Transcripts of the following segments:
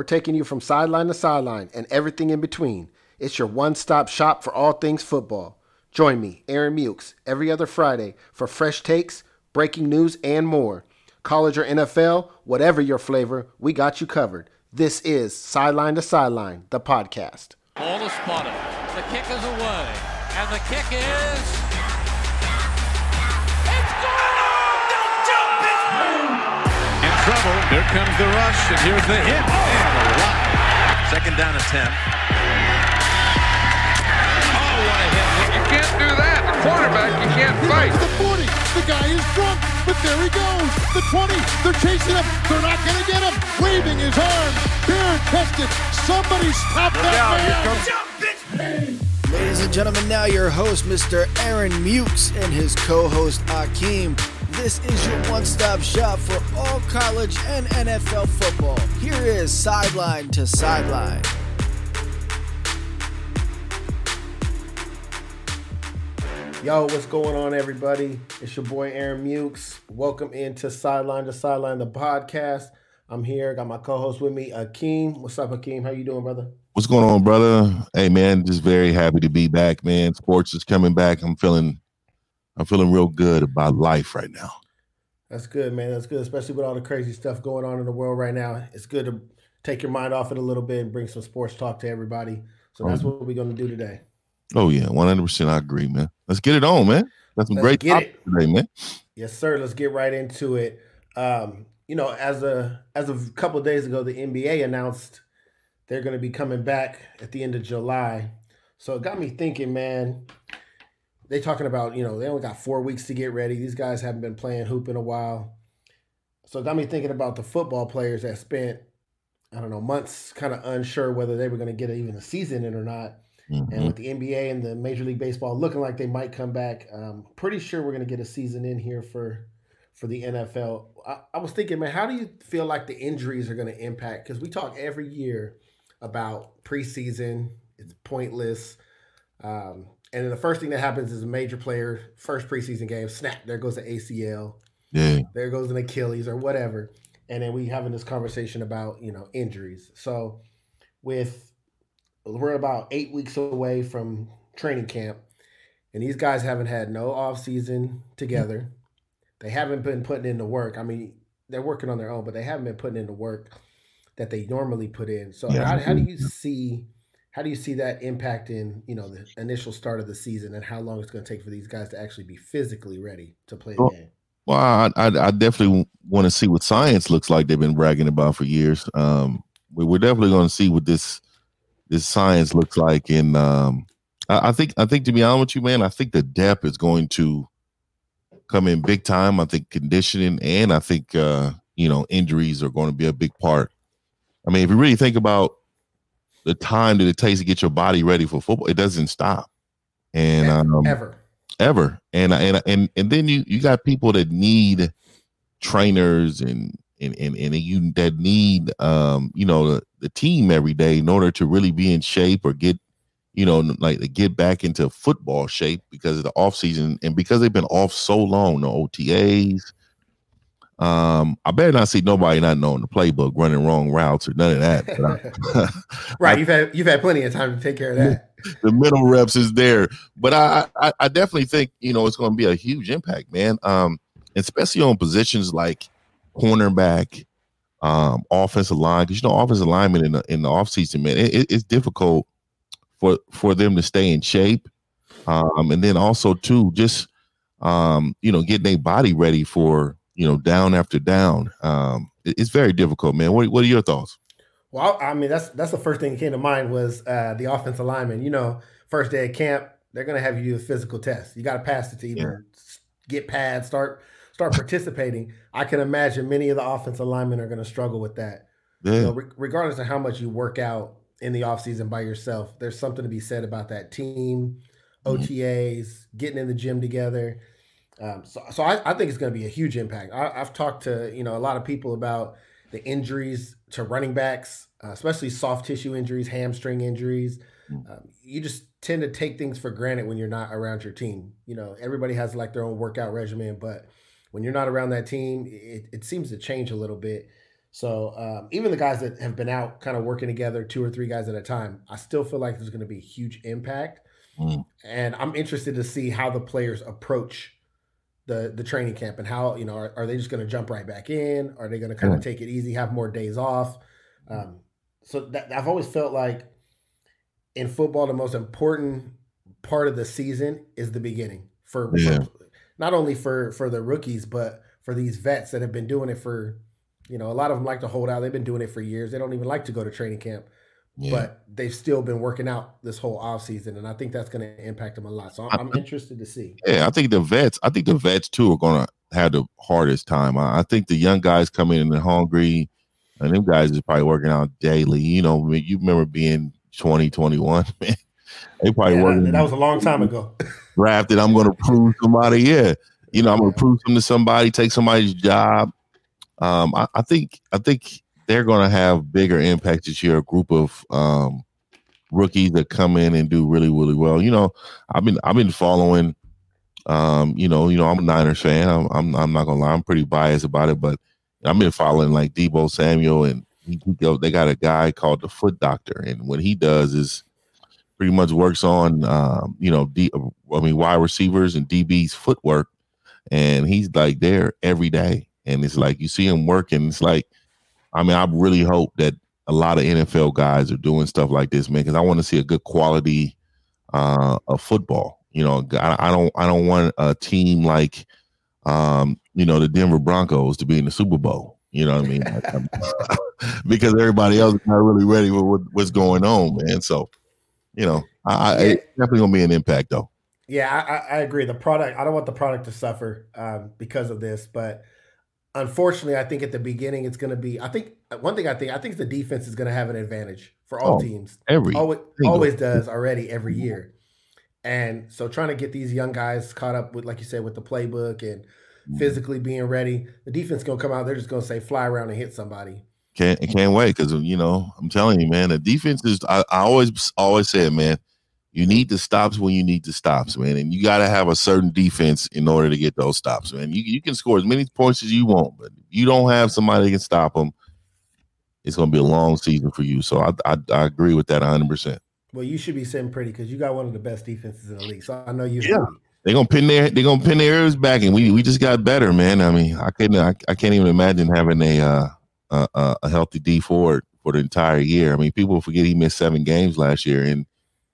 We're taking you from sideline to sideline and everything in between. It's your one stop shop for all things football. Join me, Aaron Mukes, every other Friday for fresh takes, breaking news, and more. College or NFL, whatever your flavor, we got you covered. This is Sideline to Sideline, the podcast. Ball is spotted. The kick is away. And the kick is. It's gone! In trouble. Here comes the rush, and here's the hit. And a lot. Second down and 10. Oh, what a hit. You can't do that. The quarterback, you can't fight. The 40. The guy is drunk, but there he goes. The 20. They're chasing him. They're not going to get him. Waving his arm. Barrett tested. Somebody stop that man. Ladies and gentlemen, now your host, Mr. Aaron Mukes, and his co host, Akeem. This is your one stop shop for all college and NFL football. Here is Sideline to Sideline. Yo, what's going on, everybody? It's your boy Aaron Mukes. Welcome into Sideline to Sideline, the podcast. I'm here. Got my co-host with me, Akeem. What's up, Akeem? How you doing, brother? What's going on, brother? Hey, man, just very happy to be back, man. Sports is coming back. I'm feeling, I'm feeling real good about life right now. That's good, man. That's good, especially with all the crazy stuff going on in the world right now. It's good to take your mind off it a little bit and bring some sports talk to everybody. So that's what we're going to do today. Oh yeah, 100. percent I agree, man. Let's get it on, man. That's some Let's great get topics today, man. Yes, sir. Let's get right into it. Um, you know, as a as of a couple of days ago, the NBA announced they're going to be coming back at the end of July. So it got me thinking, man. They talking about you know they only got four weeks to get ready. These guys haven't been playing hoop in a while. So it got me thinking about the football players that spent I don't know months kind of unsure whether they were going to get even a season in or not. And Mhm. with the NBA and the Major League Baseball looking like they might come back, um, pretty sure we're going to get a season in here for for the NFL. I, I was thinking, man, how do you feel like the injuries are going to impact? Because we talk every year about preseason, it's pointless. Um, and then the first thing that happens is a major player, first preseason game, snap, there goes the ACL, Yeah, there goes an Achilles or whatever. And then we having this conversation about, you know, injuries. So with we're about eight weeks away from training camp, and these guys haven't had no off season together. They haven't been putting in the work. I mean, they're working on their own, but they haven't been putting in the work that they normally put in. So Yeah. how, how do you see how do you see that impacting, you know, the initial start of the season and how long it's going to take for these guys to actually be physically ready to play the Well, game? Well, I, I, definitely want to see what science looks like. They've been bragging about for years. Um, we, we're definitely going to see what this this science looks like. And um, I, I think I think to be honest with you, man, I think the depth is going to come in big time. I think conditioning and I think uh, you know injuries are going to be a big part. I mean, if you really think about the time that it takes to get your body ready for football, it doesn't stop. And um, Ever. ever and and and and then you you got people that need trainers and and and, and you that need um you know the, the team every day in order to really be in shape or get you know like to get back into football shape because of the off season and because they've been off so long the OTAs um I better not see nobody not knowing the playbook running wrong routes or none of that I- Right, you've had you've had plenty of time to take care of that. the middle reps is there. But I, I, I definitely think you know it's going to be a huge impact, man. Um, especially on positions like cornerback, um, offensive line, because you know offensive linemen in the in the offseason, man, it, it- it's difficult for for them to stay in shape, um, and then also too just um, you know getting their body ready for you know down after down. Um, it- it's very difficult, man. What what are your thoughts? Well, I mean, that's that's the first thing that came to mind was uh, the offensive lineman. You know, first day of camp, they're going to have you do a physical test. You got to pass it to even s- get pads, start start participating. I can imagine many of the offensive linemen are going to struggle with that. Yeah, You know, re- regardless of how much you work out in the offseason by yourself, there's something to be said about that team. OTAs, getting in the gym together. Um, so, so I, I think it's going to be a huge impact. I, I've talked to you know a lot of people about the injuries to running backs, uh, especially soft tissue injuries, hamstring injuries. Mm. Um, you just tend to take things for granted when you're not around your team. You know, everybody has like their own workout regimen, but when you're not around that team, it, it seems to change a little bit. So um, even the guys that have been out, kind of working together, two or three guys at a time, I still feel like there's going to be a huge impact. Mm. And I'm interested to see how the players approach the the training camp and how you know are, are they just going to jump right back in? Are they going to kind of take it easy, have more days off? Um, so that, I've always felt like in football, the most important part of the season is the beginning for, yeah. for not only for for the rookies but for these vets that have been doing it for you know a lot of them like to hold out they've been doing it for years they don't even like to go to training camp yeah. but they've still been working out this whole off season and i think that's going to impact them a lot so i'm, I'm interested to see yeah i think the vets i think the vets too are going to have the hardest time I, I think the young guys coming in and hungry and them guys is probably working out daily you know you remember being 2021 man they probably yeah, working. That was a long time ago. drafted. I'm going to prove somebody. Yeah, you know, I'm going to prove them to somebody. Take somebody's job. Um, I, I think. I think they're going to have bigger impacts this year. A group of um, rookies that come in and do really, really well. You know, I've been I've been following. Um, you know, you know, I'm a Niners fan. I'm I'm, I'm not gonna lie. I'm pretty biased about it, but I've been following like Deebo Samuel and he, they got a guy called the Foot Doctor, and what he does is pretty much works on um, you know D, I mean wide receivers and DB's footwork, and he's like there every day, and it's like you see him working. It's like, I mean, I really hope that a lot of NFL guys are doing stuff like this, man, because I want to see a good quality uh, of football. You know, I, I don't I don't want a team like um, you know the Denver Broncos to be in the Super Bowl. You know what I mean? because everybody else is not really ready with what, what's going on, man. So you know, I, it's definitely gonna be an impact though. Yeah, I, I, agree. The product, I don't want the product to suffer um, because of this, but unfortunately, I think at the beginning it's going to be. I think one thing I think I think the defense is going to have an advantage for all oh, teams. Every always, always does already every year, and so trying to get these young guys caught up with, like you said, with the playbook and mm-hmm. physically being ready. The defense going to come out. They're just going to say fly around and hit somebody. Can't can't wait because you know I'm telling you, man. The defense is. I, I always always said, man, you need the stops when you need the stops, man, and you got to have a certain defense in order to get those stops, man. You you can score as many points as you want, but you don't have somebody that can stop them. It's going to be a long season for you. So I I, I agree with that 100. percent Well, you should be sitting pretty because you got one of the best defenses in the league. So I know you. Yeah. They're gonna pin their they're gonna pin their ears back, and we we just got better, man. I mean, I couldn't I, I can't even imagine having a uh, a, a healthy Dee Ford for the entire year. I mean, people forget he missed seven games last year, and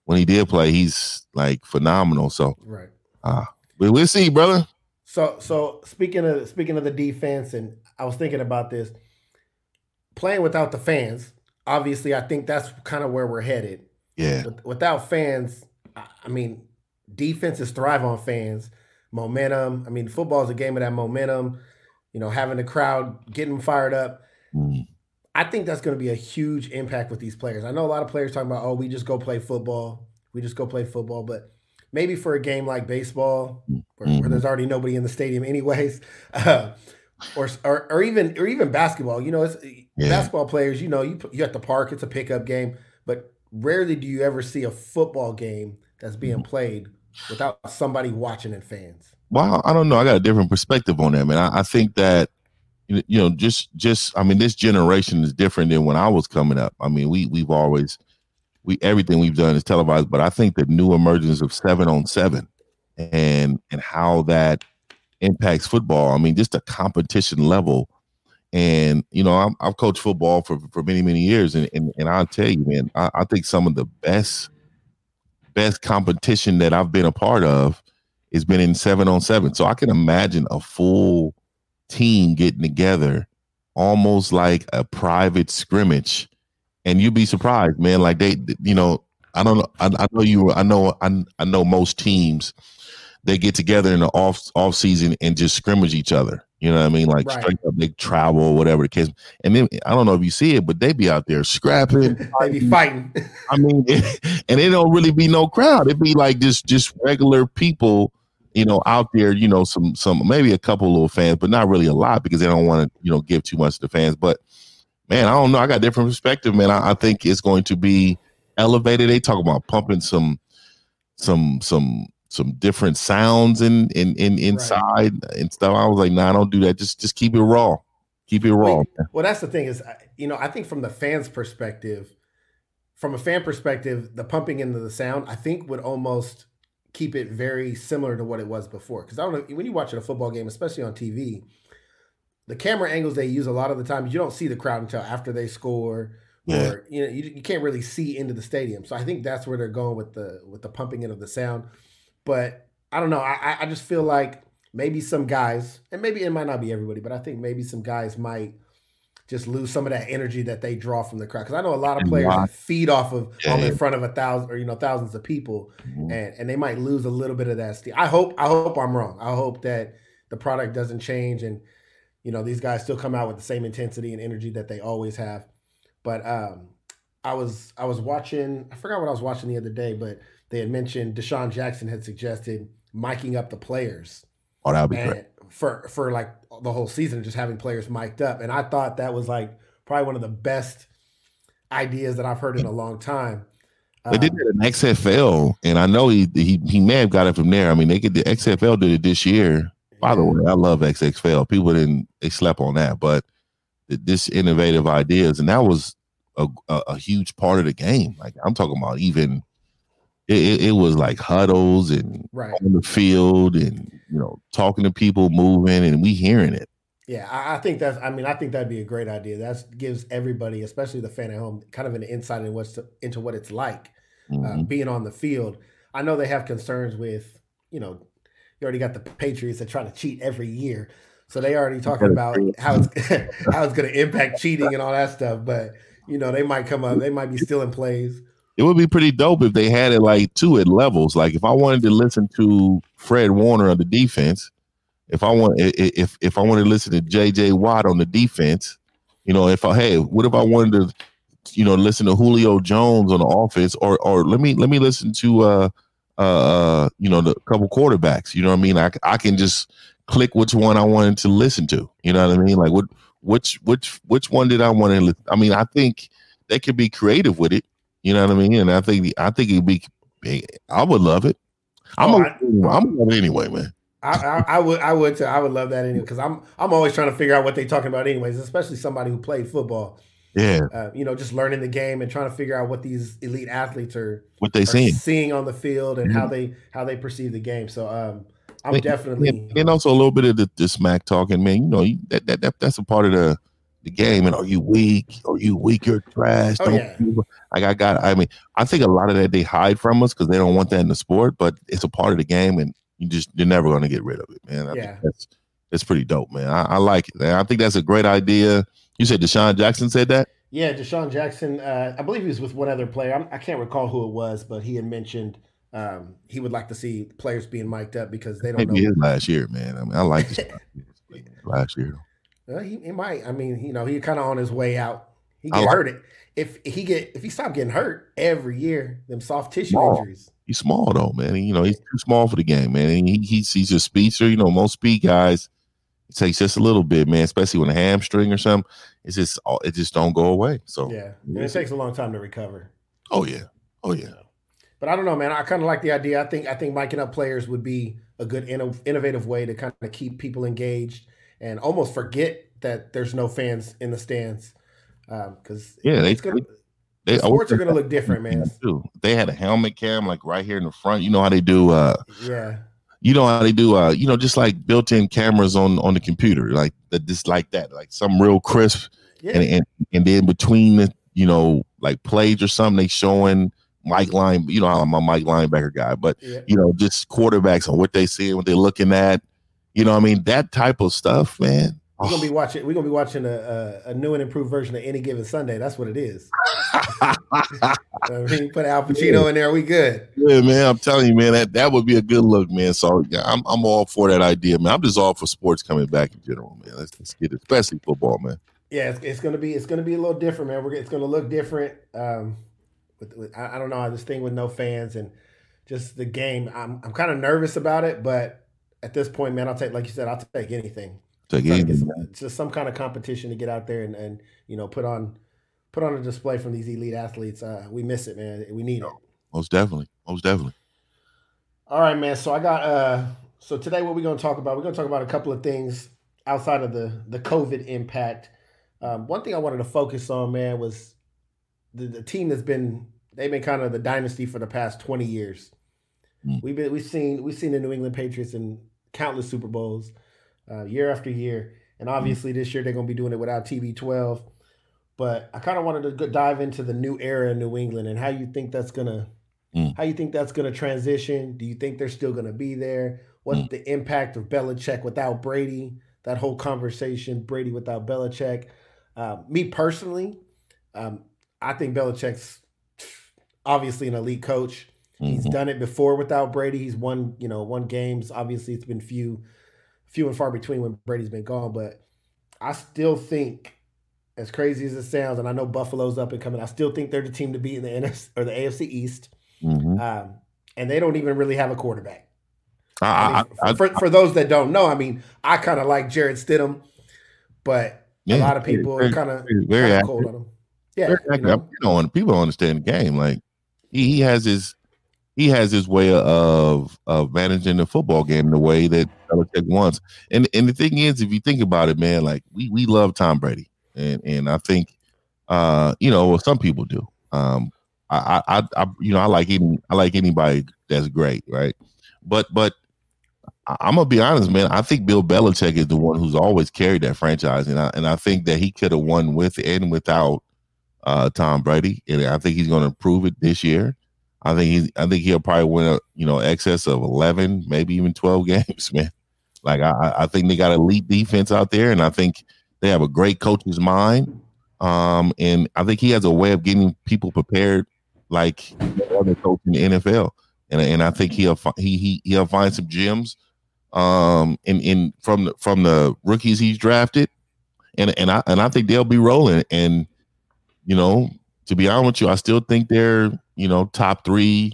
when he did play, he's like phenomenal. So, right, uh, we we'll see, brother. So, so speaking of speaking of the defense, and I was thinking about this playing without the fans. Obviously, I think that's kind of where we're headed. Yeah. With, without fans, I mean, defenses thrive on fans, momentum. I mean, football is a game of that momentum. You know, having the crowd getting fired up. Mm. I think that's going to be a huge impact with these players. I know a lot of players talking about, oh, we just go play football. We just go play football. But maybe for a game like baseball, where, mm-hmm. where there's already nobody in the stadium, anyways, uh, or, or, or even or even basketball. You know, it's yeah. basketball players. You know, you you at the park, it's a pickup game, but rarely do you ever see a football game that's being mm-hmm. played without somebody watching and fans. Well, I don't know. I got a different perspective on that, man. I, I think that you know just just i mean this generation is different than when i was coming up. I mean we we've always we everything we've done is televised but i think the new emergence of seven on seven and and how that impacts football i mean just the competition level. And you know i have coached football for for many many years and and, and i'll tell you man I, I think some of the best best competition that i've been a part of has been in seven on seven. So i can imagine a full team getting together almost like a private scrimmage. And you'd be surprised man like they you know i don't know i, I know you i know I, I know most teams they get together in the off off season and just scrimmage each other. You know what i mean? Like right. straight up they travel or whatever the case. And then i don't know if you see it but they be out there scrapping they be fighting. i mean it, and it don't really be no crowd. It be like just just regular people you know, out there, you know, some some maybe a couple little fans, but not really a lot because they don't want to, you know, give too much to the fans. But man, I don't know. I got different perspective, man. I, I think it's going to be elevated. They talk about pumping some some some some different sounds in in, in inside right. and stuff. I was like, nah, don't do that. Just just keep it raw. Keep it raw. Wait, well, that's the thing is, you know, I think from the fans' perspective, from a fan perspective, the pumping into the sound, I think would almost keep it very similar to what it was before. Because I don't know when you watch a football game, especially on TV, the camera angles they use a lot of the times you don't see the crowd until after they score. Yeah. Or you know you, you can't really see into the stadium, so I think that's where they're going with the with the pumping in of the sound. But I don't know. I I just feel like maybe some guys, and maybe it might not be everybody, but I think maybe some guys might just lose some of that energy that they draw from the crowd. Because I know a lot of players feed off of Yeah, I'm in front of a thousand or you know thousands of people, Mhm. and and they might lose a little bit of that steam. I hope I hope I'm wrong. I hope that the product doesn't change and you know these guys still come out with the same intensity and energy that they always have. But um, I was I was watching. I forgot what I was watching the other day, but they had mentioned DeSean Jackson had suggested miking up the players Oh, that would be great. for for like the whole season, just having players mic'd up. And I thought that was like probably one of the best ideas that I've heard in a long time. They did it in XFL, and I know he he he may have got it from there. I mean, they get the XFL did it this year. By the way, I love XFL. People didn't they slept on that, but this innovative ideas, and that was a, a, a huge part of the game. Like I'm talking about, even it, it, it was like huddles and right. on the field, and you know, talking to people, moving, and we hearing it. Yeah, I, I think that's. I mean, I think that'd be a great idea. That gives everybody, especially the fan at home, kind of an insight in what's into what it's like uh, Mhm. being on the field. I know they have concerns with, you know, you already got the Patriots that try to cheat every year, so they already talking about how it's how it's going to impact cheating and all that stuff. But you know, they might come up, they might be stealing plays. It would be pretty dope if they had it like two at levels. Like if I wanted to listen to Fred Warner on the defense, if I want if if I wanted to listen to JJ Watt on the defense, you know, if I hey, what if I wanted to, you know, listen to Julio Jones on the offense, or or let me let me listen to uh uh, uh you know the couple quarterbacks. You know what I mean? I I can just click which one I wanted to listen to. You know what I mean? Like what which which which one did I want to? I mean, I think they could be creative with it. You know what I mean? And I think I think it'd be. I would love it. I'm Oh, a, I'm love it anyway, man. I, I, I would I would too. I would love that anyway because I'm I'm always trying to figure out what they're talking about anyways, especially somebody who played football. Yeah, Uh, you know, just learning the game and trying to figure out what these elite athletes are what they are saying. seeing on the field and how they how they perceive the game. So um, I'm And- definitely And, also a little bit of the, the smack talking, man. You know, you, that, that that that's a part of the the game. And are you weak? Are you weak? You're trash. Oh, Don't yeah. Like I got. I mean, I think a lot of that they hide from us because they don't want that in the sport. But it's a part of the game, and you just you're never going to get rid of it, man. I Yeah. think that's that's pretty dope, man. I, I like it. Man. I think that's a great idea. You said DeSean Jackson said that. yeah. DeSean Jackson, uh, I believe he was with one other player. I'm, I can't recall who it was, but he had mentioned um, he would like to see players being mic'd up because they don't Maybe know. his last year, man. I mean, I like this last year. Uh, he, he might. I mean, you know, he kind of on his way out. He I get like- hurt. It if he get if he stop getting hurt every year, them soft tissue Small. injuries. He's small though, man. You know, he's too small for the game, man. And he, he's he's a speedster. You know, most speed guys it takes just a little bit, man. Especially when a hamstring or something, it's just all- it just don't go away. So Yeah, and it takes a long time to recover. Oh yeah, oh yeah. But I don't know, man. I kind of like the idea. I think I think miking up players would be a good inno- innovative way to kind of keep people engaged and almost forget that there's no fans in the stands because Yeah, they- gonna, They, the sports are gonna look different, man. Too. They had a helmet cam like right here in the front. You know how they do. uh Yeah, You know how they do. uh You know, just like built-in cameras on on the computer, like that, just like that, like some real crisp. yeah, And and and then between the you know like plays or something, they showing Mike line. You know, I'm a Mike linebacker guy, but yeah. you know, just quarterbacks and what they see and what they're looking at. You know, what I mean, that type of stuff, man. We're gonna be watching. We're gonna be watching a, a, a new and improved version of any given Sunday. That's what it is. I mean, put Al Pacino in there, we good. Yeah, man, I'm telling you, man, that, that would be a good look, man. So yeah, I'm I'm all for that idea, man. I'm just all for sports coming back in general, man. Let's, let's get it, especially football, man. Yeah, it's, it's gonna be it's gonna be a little different, man. We're it's gonna look different. Um, with, with I, I don't know this thing with no fans and just the game. I'm I'm kind of nervous about it, but at this point, man, I'll take like you said, I'll take anything. So Try to again, get some, just some kind of competition to get out there and, and you know put on put on a display from these elite athletes. Uh, we miss it, man. We need it. most definitely, most definitely. All right, man. So I got uh so today what we're gonna talk about, we're gonna talk about a couple of things. outside of the the COVID impact, um, one thing I wanted to focus on, man, was the, the team that's been they've been kind of the dynasty for the past twenty years. Mm. We've been we've seen we've seen the New England Patriots in countless Super Bowls, uh, year after year, and obviously this year they're going to be doing it without TB12. But I kind of wanted to dive into the new era in New England and how you think that's gonna Mm. how you think that's gonna transition. Do you think they're still gonna be there? What's Mm. the impact of Belichick without Brady? That whole conversation, Brady without Belichick. Uh, me personally, um, I think Belichick's obviously an elite coach. He's Mhm. done it before without Brady. He's won, you know, won games. Obviously, it's been few, few and far between when Brady's been gone. But I still think, as crazy as it sounds, and I know Buffalo's up and coming, I still think they're the team to beat in the NFC or the AFC East. Mhm. Um, and they don't even really have a quarterback. I I, mean, I, I, for, for those that don't know, I mean, I kind of like Jarrett Stidham, but yeah, a lot of people very, are kind of very, very cold on him. Yeah, you active. know? You know, people don't understand the game. Like he, he has his he has his way of of managing the football game the way that Belichick wants. And and the thing is, if you think about it, man, like we we love Tom Brady, and and I think uh you know well, some people do. Um, I I, I you know I like any I like anybody that's great, right? But but I'm gonna be honest, man. I think Bill Belichick is the one who's always carried that franchise, and I and I think that he could have won with and without uh, Tom Brady, and I think he's going to prove it this year. I think he's. I think he'll probably win a you know excess of eleven, maybe even twelve games, man. Like I, I- I think they got elite defense out there, and I think they have a great coach's mind. Um, and I think he has a way of getting people prepared, like other coach in the NFL. And and I think he'll fi- he he he'll find some gems, um, in in from the from the rookies he's drafted, and and I and I think they'll be rolling. And you know, to be honest with you, I still think they're you know top three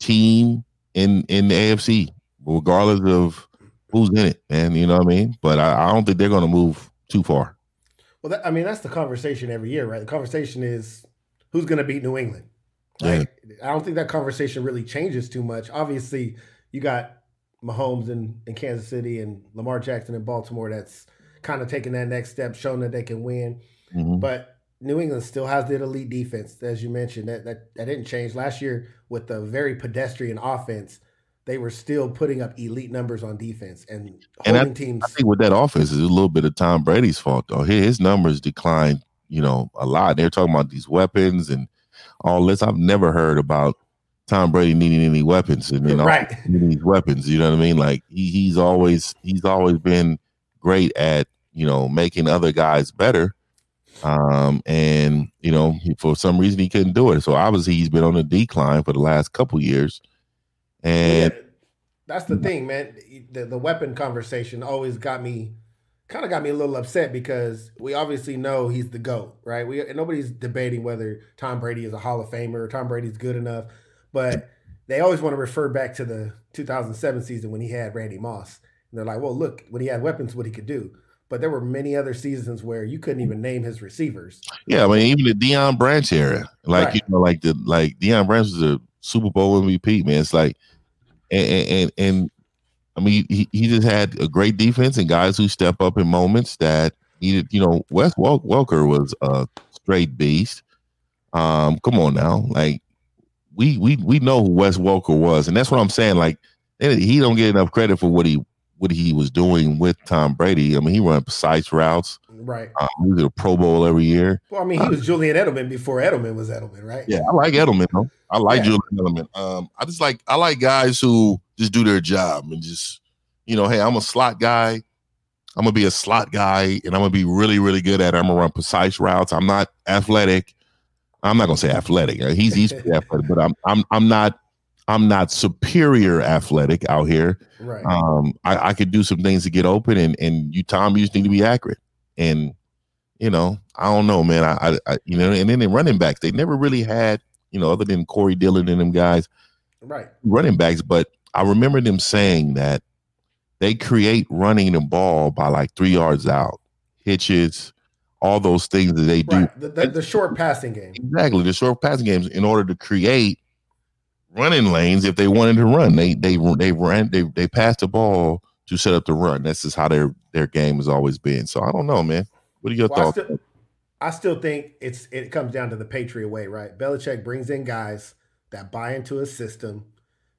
team in in the AFC, regardless of who's in it. And you know what I mean. But I, I don't think they're going to move too far. Well, that, I mean, that's the conversation every year, right? The conversation is who's going to beat New England. Yeah. I don't think that conversation really changes too much. Obviously, you got Mahomes in, in Kansas City and Lamar Jackson in Baltimore that's kind of taking that next step, showing that they can win. Mhm. But New England still has the elite defense, as you mentioned. That that, that didn't change last year with the very pedestrian offense. They were still putting up elite numbers on defense and And I- holding teams. I think with that offense is a little bit of Tom Brady's fault though. His, numbers declined, you know, a lot. They're talking about these weapons and all this. I've never heard about Tom Brady needing any weapons and know Right. needing these weapons. You know what I mean? Like he, he's always he's always been great at you know making other guys better. Um, and you know for some reason he couldn't do it. So obviously he's been on a decline for the last couple years. And Yeah, that's the thing, man. The, the weapon conversation always got me, kind of got me a little upset because we obviously know he's the goat, right? We nobody's debating whether Tom Brady is a Hall of Famer or Tom Brady's good enough, but they always want to refer back to the 2007 season when he had Randy Moss, and they're like, "Well, look, when he had weapons, what he could do." But there were many other seasons where you couldn't even name his receivers. Yeah, I mean, even the Deion Branch era, like Right. you know, like the like Deion Branch was a Super Bowl MVP, man. It's like, and and, and, I mean, he, he just had a great defense and guys who step up in moments that needed. You know, Wes Wel- Welker was a straight beast. Um, come on now, like we we we know who Wes Welker was, and that's what I'm saying. Like, he don't get enough credit for what he what he was doing with Tom Brady. I mean, he ran precise routes. Right. Um, he was at a Pro Bowl every year. Well, I mean, he was Julian Edelman before Edelman was Edelman, right? Yeah, I like Edelman. Though. I like Yeah. Julian Edelman. Um, I just like I like guys who just do their job and just you know, hey, I'm a slot guy. I'm gonna be a slot guy, and I'm gonna be really, really good at. it. I'm gonna run precise routes. I'm not athletic. I'm not gonna say athletic. Uh, He's he's athletic, but I'm I'm I'm not I'm not superior athletic out here. Right. Um, I, I could do some things to get open, and and you, Tom, you just need to be accurate. And you know, I don't know, man. I, I, I you know, and then in running backs, they never really had, you know, other than Corey Dillon and them guys, right. running backs. But I remember them saying that they create running the ball by like three yards out, hitches, all those things that they do. Right. The, the, the short passing game. Exactly, the short passing games in order to create running lanes if they wanted to run. They they they ran they they passed the ball to set up the run. That's just how their their game has always been. So I don't know, man. What are your Well, I thoughts? still, I still think it's it comes down to the Patriot way, right? Belichick brings in guys that buy into his system.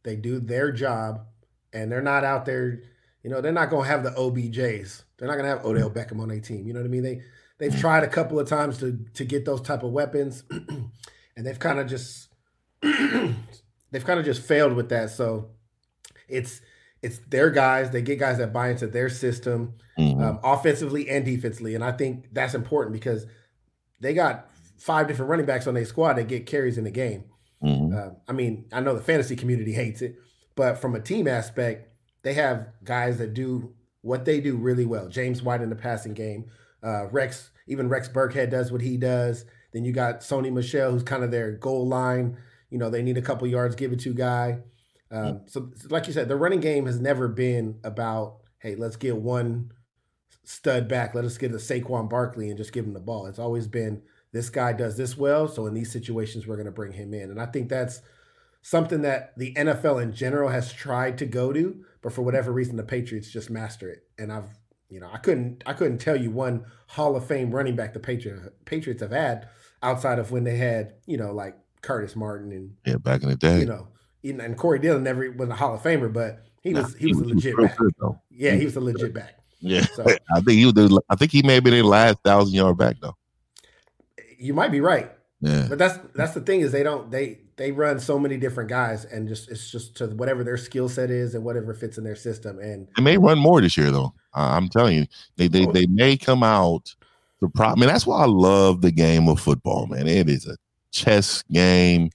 They do their job, and they're not out there. You know, they're not going to have the OBJs. They're not going to have Odell Beckham on their team. You know what I mean? They they've tried a couple of times to to get those type of weapons, and they've kind of just they've kind of just failed with that. So it's it's their guys. They get guys that buy into their system Mhm. um, offensively and defensively. And I think that's important because they got five different running backs on their squad that get carries in the game. Mhm. Uh, I mean, I know the fantasy community hates it, but from a team aspect, they have guys that do what they do really well. James White in the passing game, uh, Rex, even Rex Burkhead does what he does. Then you got Sony Michel, who's kind of their goal line. You know, they need a couple yards, give it to guy. Um, so, like you said, the running game has never been about, hey, let's get one stud back. Let us get a Saquon Barkley and just give him the ball. It's always been this guy does this well, so in these situations we're going to bring him in. And I think that's something that the NFL in general has tried to go to, but for whatever reason the Patriots just master it. And I've you know, I couldn't I couldn't tell you one Hall of Fame running back the Patriot, Patriots have had outside of when they had, you know, like Curtis Martin and Yeah, back in the day. you know, and Corey Dillon never was a Hall of Famer, but he Nah, was he was a legit back. good. Yeah, he was a legit back. Yeah, So I think he was. I think he may be their last thousand yard back though. you might be right. Yeah, But that's that's the thing is they don't they they run so many different guys and just it's just to whatever their skill set is and whatever fits in their system and they may run more this year though. I- I'm telling you, they they they may come out. The problem, man. That's why I love the game of football, man. It is a chess game,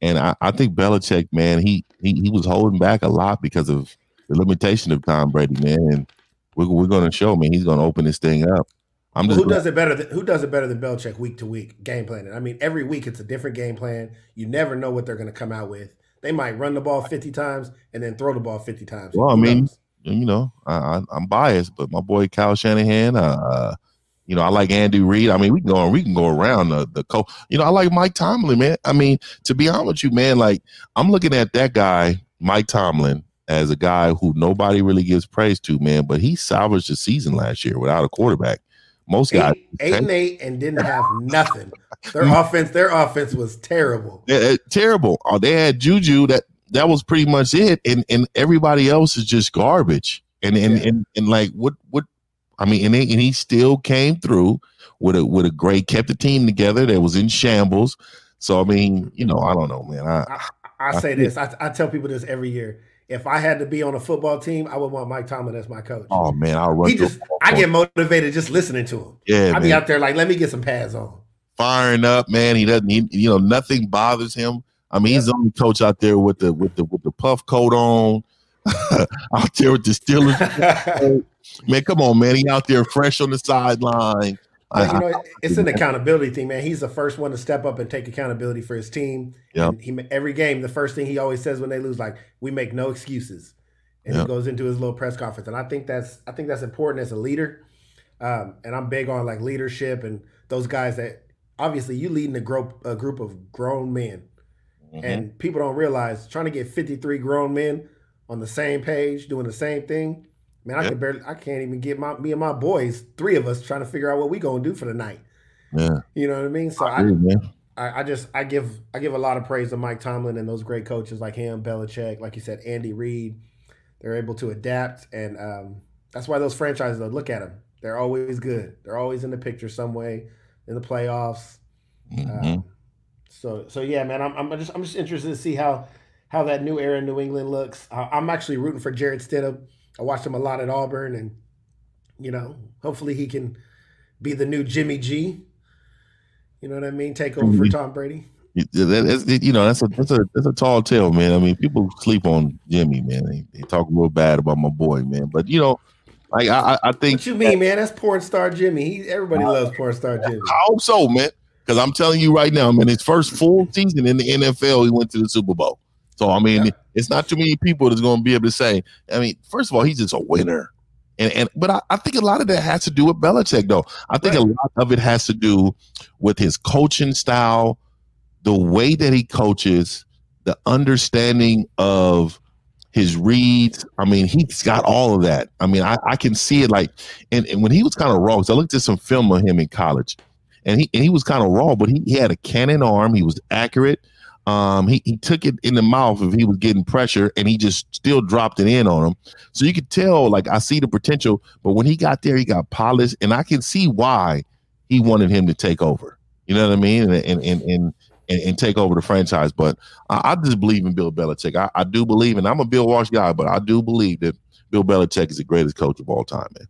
and I, I think Belichick, man, he, he he was holding back a lot because of the limitation of Tom Brady, man. And we're we're going to show, man. He's going to open this thing up. I'm just who does it better than who does it better than Belichick week to week game planning? I mean, every week it's a different game plan. You never know what they're going to come out with. They might run the ball 50 times and then throw the ball 50 times. Well, I mean, you know, I, I, I'm biased, but my boy Kyle Shanahan, uh, you know, I like Andy Reid. I mean, we can go we can go around the the co. You know, I like Mike Tomlin, man. I mean, to be honest with you, man, like I'm looking at that guy, Mike Tomlin, as a guy who nobody really gives praise to, man. But he salvaged the season last year without a quarterback. Most guys, eight, eight and eight and didn't have nothing. Their offense, their offense was terrible. Yeah, uh, terrible. Oh, they had Juju. That that was pretty much it, and and everybody else is just garbage. And and Yeah. and, and like what what I mean, and, they, and he still came through with a with a great kept the team together that was in shambles. So I mean, you know, I don't know, man. I, I, I say this. I, I tell people this every year. If I had to be on a football team, I would want Mike Tomlin as my coach. oh man, I'll run. he just, I get motivated just listening to him. yeah, I be out there like, let me get some pads on. firing up, man. He doesn't, he, you know, nothing bothers him. I mean, he's the only coach out there with the with the with the puff coat on, out there with the Steelers Man, come on, man. He out there fresh on the sideline. But, you know, it's an accountability thing, man. He's the first one to step up and take accountability for his team. Yep. And he every game, the first thing he always says when they lose, like, "We make no excuses," and Yep. he goes into his little press conference. And I think that's I think that's important as a leader. Um, and I'm big on like leadership and those guys that obviously you leading a group a group of grown men, Mhm. and people don't realize trying to get 53 grown men on the same page doing the same thing. Man, I Yep. can barely, I can't even get my me and my boys, three of us, trying to figure out what we gonna do for the night. yeah, You know what I mean? So I agree, I. I, I just I give I give a lot of praise to Mike Tomlin and those great coaches like him, Belichick, like you said, Andy Reid. They're able to adapt, and um, that's why those franchises look at them. They're always good. They're always in the picture some way in the playoffs. Mhm. Um, so so yeah, man, I'm, I'm just I'm just interested to see how how that new era in New England looks. Uh, I'm actually rooting for Jarrett Stidham. I watched him a lot at Auburn, and you know, hopefully he can be the new Jimmy G. You know what I mean? Take over for Mhm. Tom Brady. You- that's- you know, that's a that's a that's a tall tale, man. I mean, people sleep on Jimmy, man. They, they talk real bad about my boy, man. But you know, like I, I- I think What you mean, man? That's porn star Jimmy. He, everybody loves porn star Jimmy. I hope so, man. Because I'm telling you right now, man, his first full season in the NFL, he went to the Super Bowl. So I mean, Yeah. it's not too many people that's going to be able to say. I mean, first of all, he's just a winner, and and but I, I think a lot of that has to do with Belichick, though. I think a lot of it has to do with his coaching style, the way that he coaches, the understanding of his reads. I mean, he's got all of that. I mean, I, I can see it like, and, and when he was kind of raw, because I looked at some film of him in college, and he and he was kind of raw, but he, he had a cannon arm. He was accurate. Um, he, he took it in the mouth if he was getting pressure, and he just still dropped it in on him. So you could tell, like, I see the potential, but when he got there, he got polished, and I can see why he wanted him to take over. You know what I mean? And and and and, and, take over the franchise. But I, I, just believe in Bill Belichick. I, I do believe, and I'm a Bill Walsh guy, but I do believe that Bill Belichick is the greatest coach of all time, man.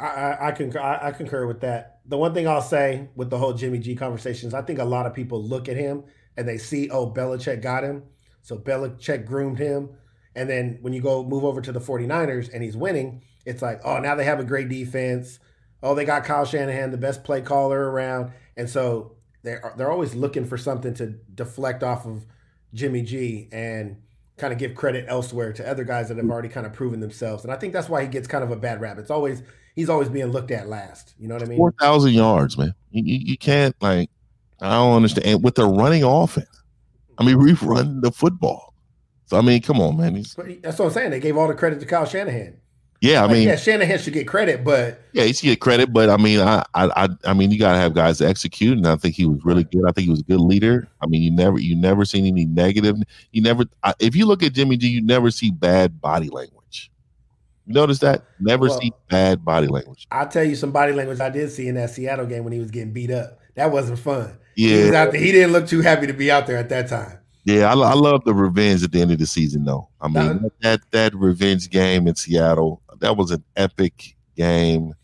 I, I, concur. I, I, concur with that. The one thing I'll say with the whole Jimmy G conversations, I think a lot of people look at him and they see, oh, Belichick got him. So Belichick groomed him. And then when you go move over to the 49ers and he's winning, it's like, oh, now they have a great defense. Oh, they got Kyle Shanahan, the best play caller around. And so they're they're always looking for something to deflect off of Jimmy G and kind of give credit elsewhere to other guys that have already kind of proven themselves. And I think that's why he gets kind of a bad rap. It's always he's always being looked at last. You know what I mean? Four thousand yards, man. You, you, you can't like I don't understand with the running offense. I mean, we've run the football. So I mean, come on, man. He's, that's what I'm saying. They gave all the credit to Kyle Shanahan. Yeah, I like, mean, yeah, Shanahan should get credit, but yeah, he should get credit. But I mean, I, I, I mean, you gotta have guys to execute, and I think he was really good. I think he was a good leader. I mean, you never, you never seen any negative. You never, if you look at Jimmy G, you never see bad body language. You notice that? Never well, see bad body language. I'll tell you some body language I did see in that Seattle game when he was getting beat up. That wasn't fun. Yeah, he, he didn't look too happy to be out there at that time. Yeah, I, I love the revenge at the end of the season, though. I mean, that, that that revenge game in Seattle that was an epic game.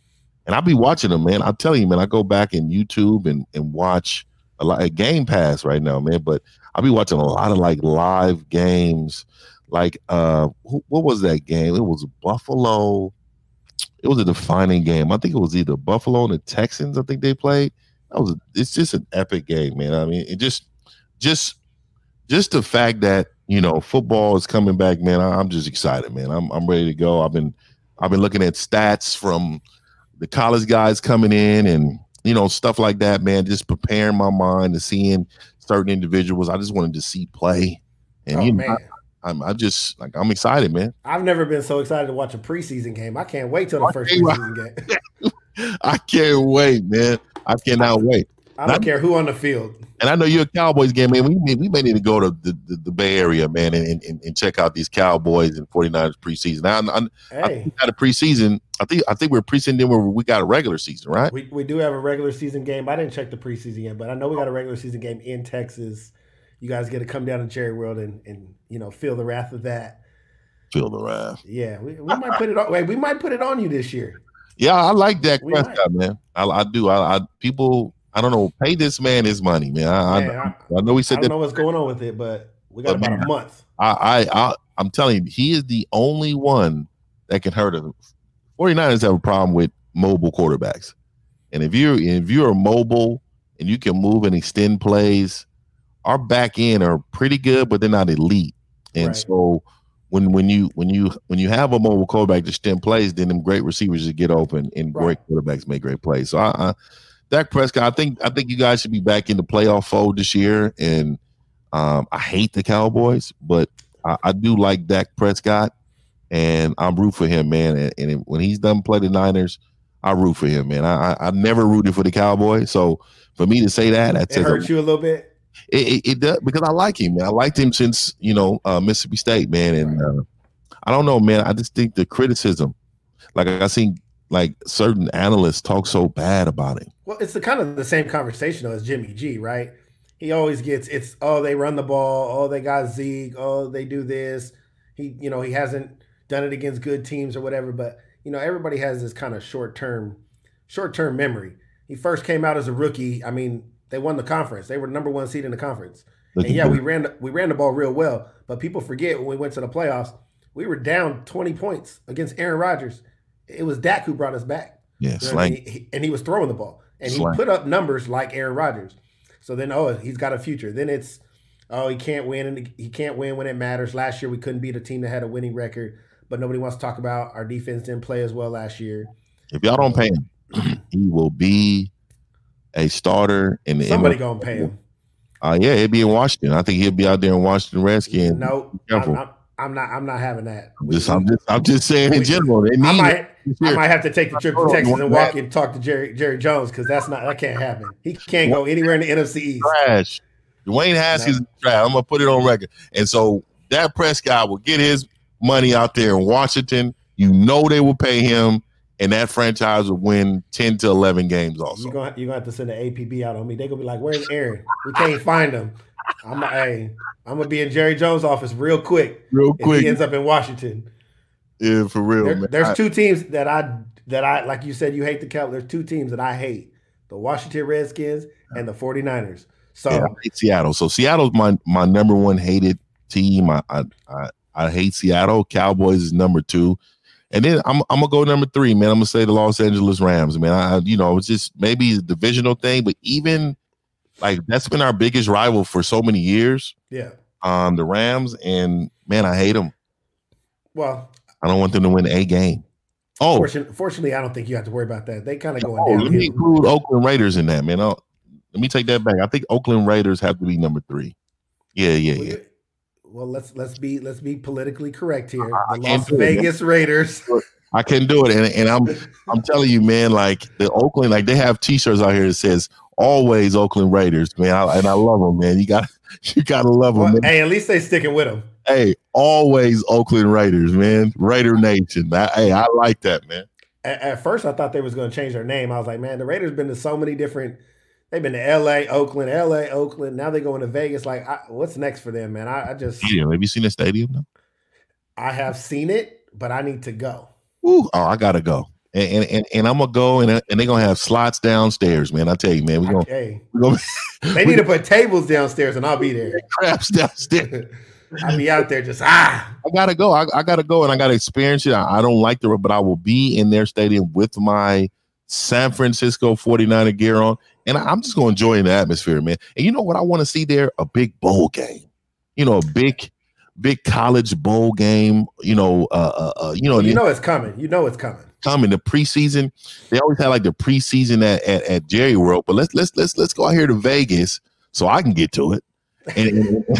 And I'll be watching them, man. I'll tell you, man, I go back in YouTube and, and watch a lot of Game Pass right now, man. But I'll be watching a lot of like live games. Like uh what was that game? It was Buffalo. It was a defining game. I think it was either Buffalo and the Texans, I think they played. That was it's just an epic game, man. I mean, it just just just the fact that, you know, football is coming back, man. I, I'm just excited, man. I'm I'm ready to go. I've been I've been looking at stats from the college guys coming in and you know stuff like that, man. Just preparing my mind to seeing certain individuals. I just wanted to see play, and oh, you know, I, am I just like I'm excited, man. I've never been so excited to watch a preseason game. I can't wait till the first preseason game. I can't wait, man. I cannot wait. I don't care who on the field. And I know you're a Cowboys game, man. We may, we may need to go to the, the, the Bay Area, man, and, and, and, check out these Cowboys and 49ers preseason. Now, I, hey. I think got a preseason. I think I think we're preseason where we got a regular season, right? We, we do have a regular season game. I didn't check the preseason yet, but I know we got a regular season game in Texas. You guys get to come down to Jerry World and, and you know feel the wrath of that. Feel the wrath. Yeah, we, we might put it on. Wait, we might put it on you this year. Yeah, I like Dak Prescott, man. I, I do. I, I people I don't know. Pay this man his money, man. I, man, I, I know he said that. I don't that, know what's going on with it, but we got about man, a month. I, I, I, am telling you, he is the only one that can hurt him. 49ers have a problem with mobile quarterbacks. And if you're if you're mobile and you can move and extend plays, our back end are pretty good, but they're not elite. And right. so when when you when you when you have a mobile quarterback to extend plays, then them great receivers just get open and right. great quarterbacks make great plays. So I, I Dak Prescott, I think I think you guys should be back in the playoff fold this year. And um, I hate the Cowboys, but I, I, do like Dak Prescott, and I'm root for him, man. And, and, when he's done play the Niners, I root for him, man. I, I, I never rooted for the Cowboys, so for me to say that, that it hurts you a little bit. It, it, it, does because I like him, man. I liked him since you know uh, Mississippi State, man. And uh, I don't know, man. I just think the criticism, like I seen like certain analysts talk so bad about him. Well, it's the kind of the same conversation as Jimmy G, right? He always gets it's oh they run the ball, oh they got Zeke, oh they do this. He you know he hasn't done it against good teams or whatever, but you know everybody has this kind of short term short term memory. He first came out as a rookie. I mean, they won the conference. They were number one seed in the conference. And yeah, we ran we ran the ball real well, but people forget when we went to the playoffs, we were down 20 points against Aaron Rodgers it was Dak who brought us back. Yeah, you know I mean? he, and he was throwing the ball, and slang. he put up numbers like Aaron Rodgers. So then, oh, he's got a future. Then it's, oh, he can't win, and he can't win when it matters. Last year we couldn't beat a team that had a winning record, but nobody wants to talk about our defense didn't play as well last year. If y'all don't pay him, he will be a starter in the somebody gonna pay him. Uh, yeah, he'll be in Washington. I think he'll be out there in Washington Redskins. No, nope. I'm, I'm not. I'm not having that. I'm just, I'm just, I'm just saying in general. I might. I might have to take the trip to Texas and walk and talk to Jerry Jerry Jones because that's not that can't happen. He can't go anywhere in the NFC East. trash. Dwayne Haskins is trash. I'm gonna put it on record. And so Dak Prescott will get his money out there in Washington. You know they will pay him, and that franchise will win ten to eleven games. Also, You're gonna you're gonna have to send an APB out on me. They're gonna be like, "Where's Aaron? We can't find him." I'm hey, I'm gonna be in Jerry Jones' office real quick real quick, he ends up in Washington. yeah, for real, There- man. there's I- two teams that I that I like you said you hate the Cowboys. There's two teams that I hate: the Washington Redskins and the 49ers. So Yeah, I hate Seattle. So Seattle's my my number one hated team. I I I, I hate Seattle. Cowboys is number two. And then I'm I'm gonna go number three, man. I'm gonna say the Los Angeles Rams, man. I you know it's just maybe a divisional thing, but even like that's been our biggest rival for so many years. yeah. Um, the Rams, and man, I hate them. Well, I don't want them to win a game. Oh, fortunately, fortunately, I don't think you have to worry about that. They kind of going oh, let me include Oakland Raiders in that, man. I'll, let me take that back. I think Oakland Raiders have to be number three. Yeah, yeah, Well, yeah. Well, let's let's be let's be politically correct here. The can't Las. Vegas Raiders. I can do it, and, and I'm I'm telling you, man. Like the Oakland, like they have T-shirts out here that says "Always Oakland Raiders," man. I, and I love them, man. You got you got to love them. Well, hey, at least they sticking with them. Hey, always Oakland Raiders, man. Raider Nation. I, hey, I like that, man. At, at first, I thought they was going to change their name. I was like, man, the Raiders been to so many different. They've been to L.A., Oakland, L.A., Oakland. Now they're going to Vegas. Like, I, what's next for them, man? I, I just Stadium. Have you seen the stadium? No? I have seen it, but I need to go. Ooh, oh, I gotta go, and and, and, I'm gonna go, and and they're gonna have slots downstairs, man. I tell you, man, we're gonna, Hey, we're gonna they need to put tables downstairs, and I'll be there. craps downstairs. I'll be out there just ah. I gotta go. I, I gotta go and I gotta experience it. I, I don't like the but I will be in their stadium with my San Francisco 49er gear on. And I, am just gonna enjoy the atmosphere, man. And you know what I want to see there? A big bowl game. You know, a big, big college bowl game. You know, uh, uh, uh you know, You know it's coming. You know it's coming. coming the preseason. They always had like the preseason at, at, at Jerry World, but let's let's let's let's go out here to Vegas so I can get to it. And, and-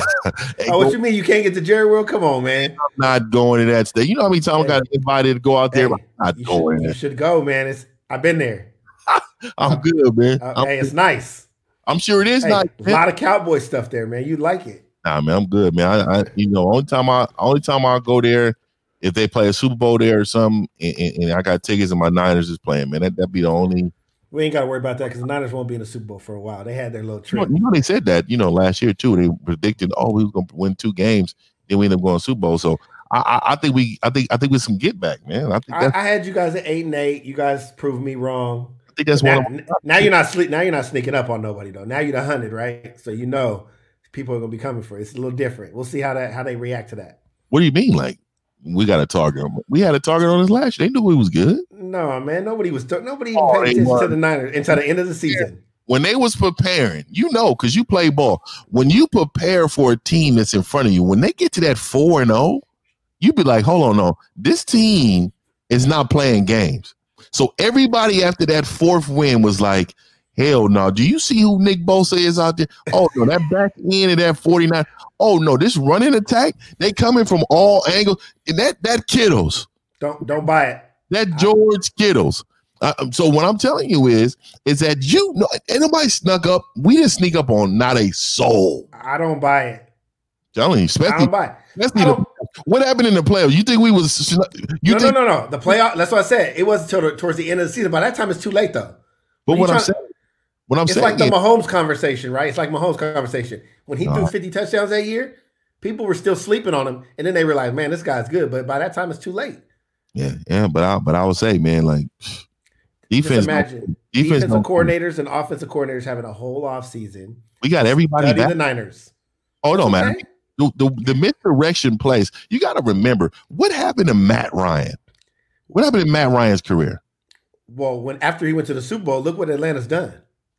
Oh, what go- you mean you can't get to Jerry World? Come on, man. I'm not going to that state. You know how many times I got invited to go out there? Hey, but I'm not You going should, you should go, man. It's I've been there. I'm good, man. Uh, I'm, hey, it's nice. I'm sure it is Hey, not. a lot of cowboy stuff there, man. You like it. Nah, man, I'm good, man. I, I, you know, only time I, only time I go there, if they play a Super Bowl there or something, and, and, and I got tickets and my Niners is playing, man. That that be the only. We ain't got to worry about that because the Niners won't be in the Super Bowl for a while. They had their little You know, trip. you know, they said that, you know, last year too. They predicted, oh, we was gonna win two games, then we ended up going to Super Bowl. So I, I, I think we, I think, I think we some get back, man. I think I, I had you guys at eight and eight. You guys proved me wrong. Think that's now, one. Now you're not sleep. Now you're not sneaking up on nobody though. Now you're the hundred, right? So you know people are gonna be coming for it. It's a little different. We'll see how that how they react to that. what do you mean? Like we got a target? on- We had a target on us last year. They knew we was good. No, man. Nobody was nobody even Oh, paid attention to the Niners until the end of the season. when they was preparing, you know, because you play ball. When you prepare for a team that's in front of you, when they get to that four and zero, you be like, hold on, no, this team is not playing games. So everybody after that fourth win was like, hell no. Do you see who Nick Bosa is out there? Oh no, that back end of that forty nine. Oh no, this running attack, they coming from all angles. And that that Kittles, Don't don't buy it. that George Kittles. Uh, so what I'm telling you is, is that you know, ain't nobody snuck up. We didn't sneak up on not a soul. I don't buy it. Telling you, I don't buy it. especially the, what happened in the playoffs. You think we was? You no, think? no, no, no. The playoff. That's what I said. It wasn't until towards the end of the season. By that time, it's too late though. But What what I'm saying, what I'm It's saying, like the Mahomes conversation, right? It's like Mahomes conversation. When he threw uh-huh. 50 touchdowns that year, people were still sleeping on him, and then they realized, man, this guy's good. But by that time, it's too late. yeah, yeah. But I, but I would say, man, like defense, Just imagine defense, defensive coordinators and offensive coordinators having a whole off season. we got everybody back. the Niners. Oh no, man. The, the, the misdirection plays. You got to remember what happened to Matt Ryan. What happened in Matt Ryan's career? Well, when after he went to the Super Bowl, look what Atlanta's done.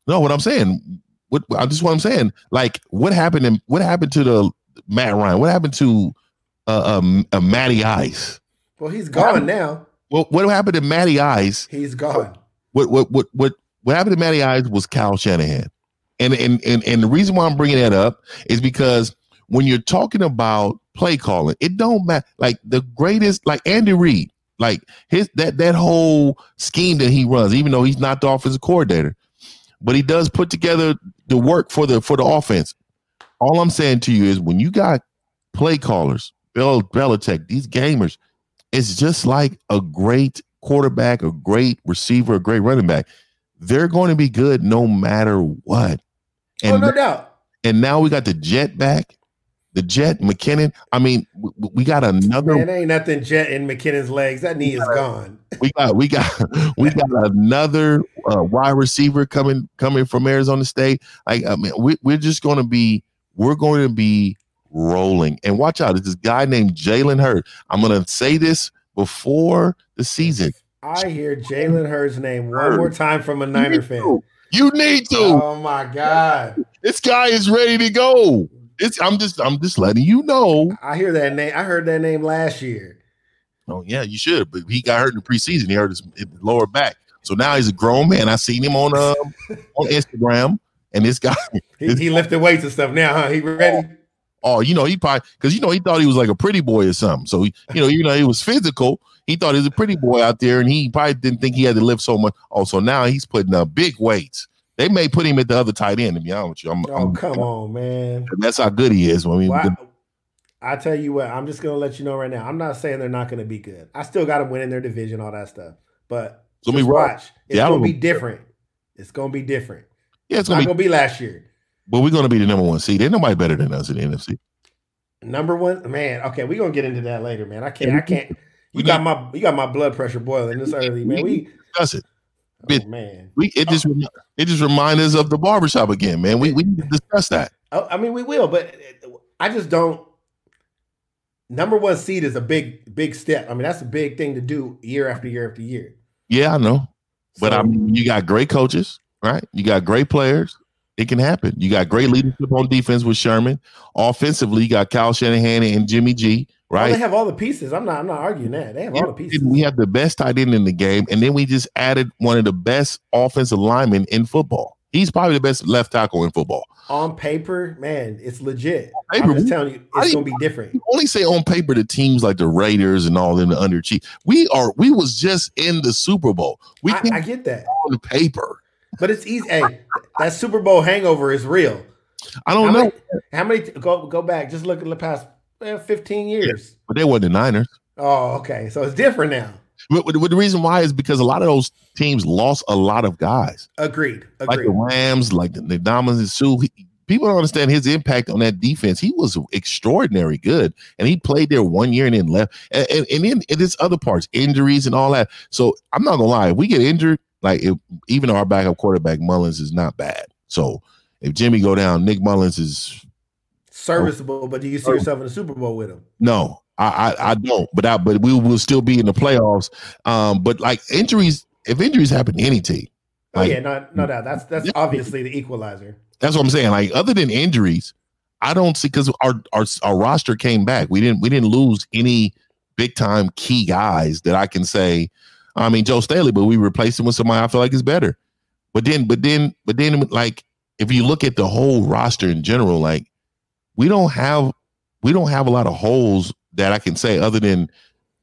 No, what I'm saying, what I just what I'm saying, like what happened in what happened to the Matt Ryan? What happened to uh, um, uh Matty Ice? Well, he's gone now. What what happened to Matty Ice? He's gone. What what what what what happened to Matty Ice was Kyle Shanahan, and and and and the reason why I'm bringing that up is because when you're talking about play calling. It don't matter. Like the greatest, like Andy Reid, like his that that whole scheme that he runs, even though he's not the offensive coordinator, but he does put together the work for the for the offense. All I'm saying to you is when you got play callers, Bill Belichick, these gamers, it's just like a great quarterback, a great receiver, a great running back. They're going to be good no matter what. Oh, and, oh, no doubt. And now we got the jet back the Jet McKinnon. I mean, we, we got another. Man, ain't nothing Jet in McKinnon's legs. That knee is gone. We got we got we got another uh, wide receiver coming coming from Arizona State. Like I mean, we, we're just going to be we're going to be rolling. And watch out, it's this guy named Jalen Hurd. I'm going to say this before the season. I hear Jalen Hurd's name one more time from a Niner fan. You need to. Oh my God. This guy is ready to go. It's I'm just I'm just letting you know. I hear that name. I heard that name last year. Oh yeah, you should. But he got hurt in the preseason. He hurt his, lower back. So now he's a grown man. I seen him on um on Instagram, and this guy he, he lifted weights and stuff. Now, huh? He ready? Oh, oh you know he probably because you know he thought he was like a pretty boy or something. So he, you know, you know he was physical. He thought he was a pretty boy out there, and he probably didn't think he had to lift so much. Oh, so now he's putting up big weights. They may put him at the other tight end. To be honest with you, I'm, oh I'm, come on, man. That's how good he is. I mean, well, I, I, tell you what, I'm just gonna let you know right now. I'm not saying they're not gonna be good. I still got them winning their division, all that stuff. But so just watch. It's yeah, gonna be different. It's gonna be different. Yeah, it's, gonna, not be, gonna be last year. But we're gonna be the number one seed. Ain't nobody better than us in the NFC. Number one, man. Okay, we're gonna get into that later, man. I can't. I can't. You got my you got my blood pressure boiling this early, man. We discuss it. Oh, it, man, we it just oh. it just reminds us of the barbershop again, man. We we need to discuss that. Oh, I mean, we will, but I just don't. Number one seed is a big big step. I mean, that's a big thing to do year after year after year. Yeah, I know, but I mean, you got great coaches, right? You got great players. It can happen. You got great leadership on defense with Sherman. Offensively, you got Kyle Shanahan and Jimmy G Oh, right? Well, they have all the pieces. I'm not. I'm not arguing that. They have all the pieces. We have the best tight end in the game, and then we just added one of the best offensive linemen in football. He's probably the best left tackle in football. On paper, man, it's legit. Paper, I'm just telling you, it's gonna be different. You only say on paper the teams like the Raiders and all them the underachieve. We are. We was just in the Super Bowl. We I, I get that on paper, but it's easy. Hey, that Super Bowl hangover is real. I don't how know many, how many. Go go back. Just look at the past 15 years. Yeah, but they weren't the Niners. Oh, okay. So it's different now. But, but, the reason why is because a lot of those teams lost a lot of guys. Agreed. Agreed. Like the Rams, like the, the and Suh. people don't understand his impact on that defense. He was extraordinary good, and he played there one year and then left. And, and, and then in its other parts, injuries and all that. So I'm not gonna lie, if we get injured, like if, even our backup quarterback Mullens is not bad. So if Jimmy go down, Nick Mullens is serviceable, but do you see yourself in the Super Bowl with him? No, I, I, I don't. But I, but we will still be in the playoffs. Um, but like injuries, if injuries happen to any team, oh yeah, no, no doubt. That's that's yeah. obviously the equalizer. That's what I'm saying. Like other than injuries, I don't see because our, our our roster came back. We didn't we didn't lose any big time key guys that I can say. I mean Joe Staley, but we replaced him with somebody I feel like is better. But then, but then, but then, like if you look at the whole roster in general, like we don't have we don't have a lot of holes that I can say other than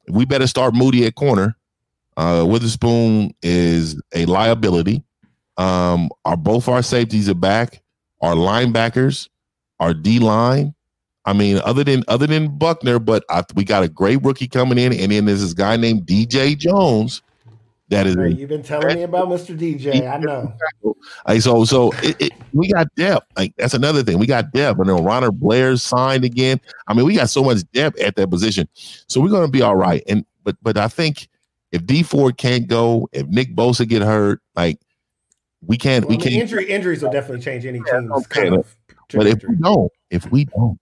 we better start Moody at corner. Uh, Witherspoon is a liability. Um, our both our safeties are back. Our linebackers, our D line. I mean, other than other than Buckner, but I, we got a great rookie coming in, and then there's this guy named DJ Jones that is, hey, you've been telling me about Mr. DJ. I know. Like, so, so it, it, we got depth. Like that's another thing. We got depth. And then Ronald Blair signed again. I mean, we got so much depth at that position. So we're going to be all right. And but but I think if Dee Ford can't go, if Nick Bosa get hurt, like we can't. Well, we can't. Injury injuries will definitely change any team's okay. kind of But if we don't, if we don't,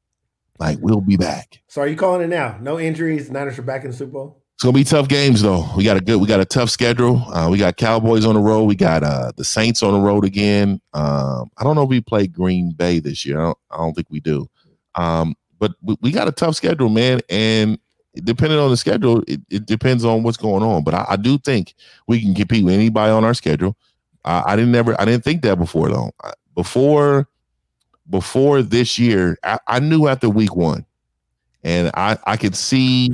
like we'll be back. So are you calling it now? No injuries. Niners are back in the Super Bowl. It's gonna be tough games though. We got a good, we got a tough schedule. Uh, we got Cowboys on the road. We got uh, the Saints on the road again. Um, I don't know if we play Green Bay this year. I don't, I don't think we do. Um, but we, we, got a tough schedule, man. And depending on the schedule, it, it depends on what's going on. But I, I, do think we can compete with anybody on our schedule. I, I didn't never, I didn't think that before though. Before, before this year, I, I knew after week one and I I could see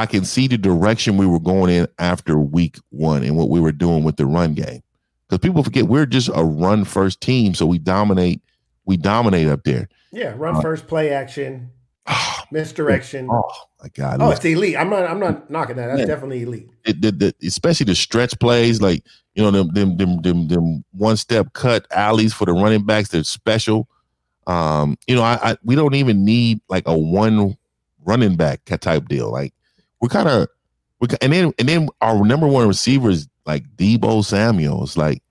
I can see the direction we were going in after week one and what we were doing with the run game. Because people forget we're just a run first team, so we dominate. We dominate up there. Yeah, run uh, first, play action, misdirection. Oh my god! Oh, it's elite. I'm not. I'm not knocking that. That's yeah. definitely elite. It, the, the, especially the stretch plays, like you know them them them them, them one step cut alleys for the running backs. They're special. Um, you know, I, I we don't even need like a one running back type deal. Like we're kind of we and then and then our number one receiver is like Deebo Samuel. It's like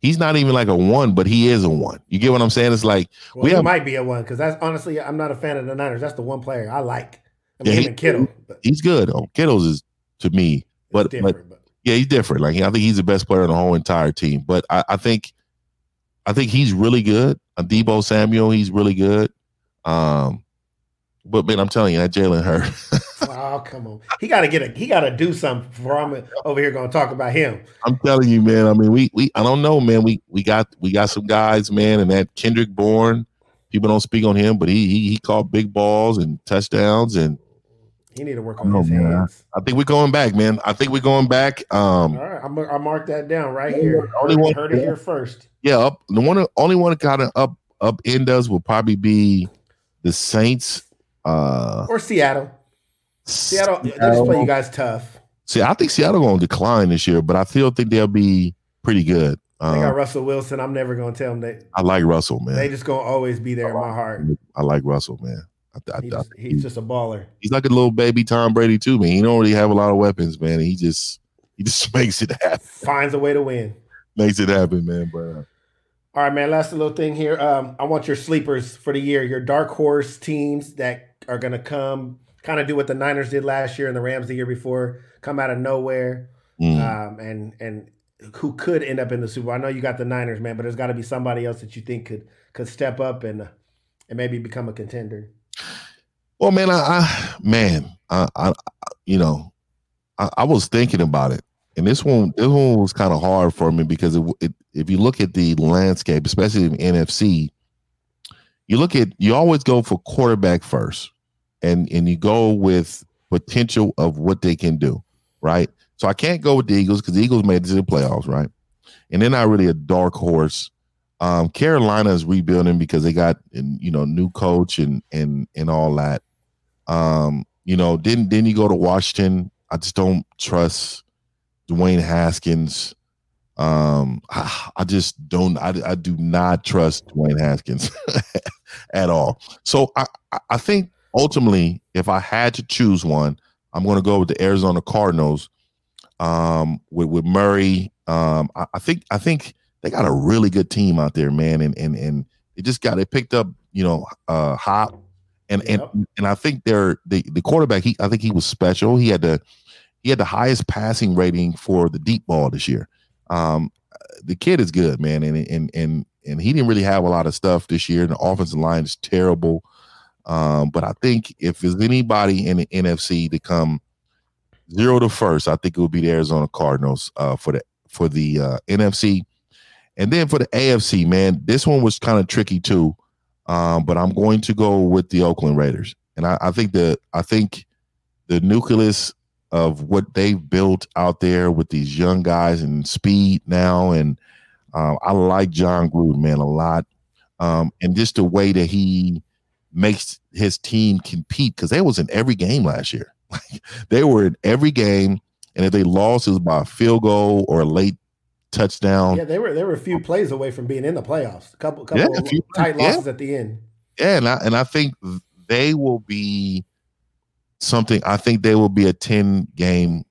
he's not even like a one, but he is a one. You get what I'm saying? It's like well, we have, might be a one because that's honestly I'm not a fan of the Niners. That's the one player I like. I mean, yeah, he, Kittle. But. He's good. Oh, Kittle's is to me, but, but, but yeah, he's different. Like I think he's the best player on the whole entire team. But I, I think I think he's really good. Uh, Deebo Samuel, he's really good. Um, but man, I'm telling you, that Jalen Hurd. oh come on, he got to get a he got to do something before I'm over here going to talk about him. I'm telling you, man. I mean, we we I don't know, man. We we got we got some guys, man, and that Kendrick Bourne. People don't speak on him, but he he, he caught big balls and touchdowns, and he need to work on his know, hands. I think we're going back, man. I think we're going back. Um, All right, I'm, I mark that down right here. Only one heard it here first. Yeah, up the one only one kind of up up end us will probably be the Saints uh, or Seattle. Seattle, Seattle. they just play you guys tough. See, I think Seattle going to decline this year, but I still think they'll be pretty good. They got uh, Russell Wilson. I'm never going to tell them that. I like Russell, man. They just going to always be there in my heart. I like Russell, man. I, I, he's, I, he's just a baller. He's like a little baby Tom Brady too, man. He don't really have a lot of weapons, man. He just he just makes it happen. Finds a way to win. Makes it happen, man. But uh, all right, man. Last little thing here. Um, I want your sleepers for the year. Your dark horse teams that are going to come, kind of do what the Niners did last year and the Rams the year before, come out of nowhere, mm. um, and and who could end up in the Super Bowl. I know you got the Niners, man, but there's got to be somebody else that you think could could step up and and maybe become a contender. Well, man, I, I man, I, I, you know, I, I, was thinking about it, and this one, this one was kind of hard for me because it, it, if you look at the landscape, especially in NFC, you look at you always go for quarterback first, and and you go with potential of what they can do, right? So I can't go with the Eagles because the Eagles made it to the playoffs, right? And they're not really a dark horse. Um, Carolina is rebuilding because they got you know new coach and and and all that. Um, you know, then then you go to Washington. I just don't trust Dwayne Haskins. Um, I, I just don't. I, I do not trust Dwayne Haskins at all. So I I think ultimately, if I had to choose one, I'm going to go with the Arizona Cardinals. Um, with with Murray. Um, I, I think I think they got a really good team out there, man, and and and they just got they picked up you know uh Hop and yep. and and I think they're the the quarterback. He I think he was special. He had the he had the highest passing rating for the deep ball this year. Um, the kid is good, man, and and and and he didn't really have a lot of stuff this year. The offensive line is terrible. Um, but I think if there's anybody in the NFC to come zero to first, I think it would be the Arizona Cardinals uh, for the for the uh, NFC, and then for the AFC. Man, this one was kind of tricky too. Um, but I'm going to go with the Oakland Raiders, and I, I think the I think the nucleus of what they've built out there with these young guys and speed now. And uh, I like Jon Gruden, man, a lot. Um, and just the way that he makes his team compete because they was in every game last year. Like they were in every game, and if they lost, it was by a field goal or a late touchdown. Yeah, they were they were a few plays away from being in the playoffs. A couple couple yeah, few, tight losses yeah. at the end. Yeah, and I and I think they will be something. I think they will be a 10 game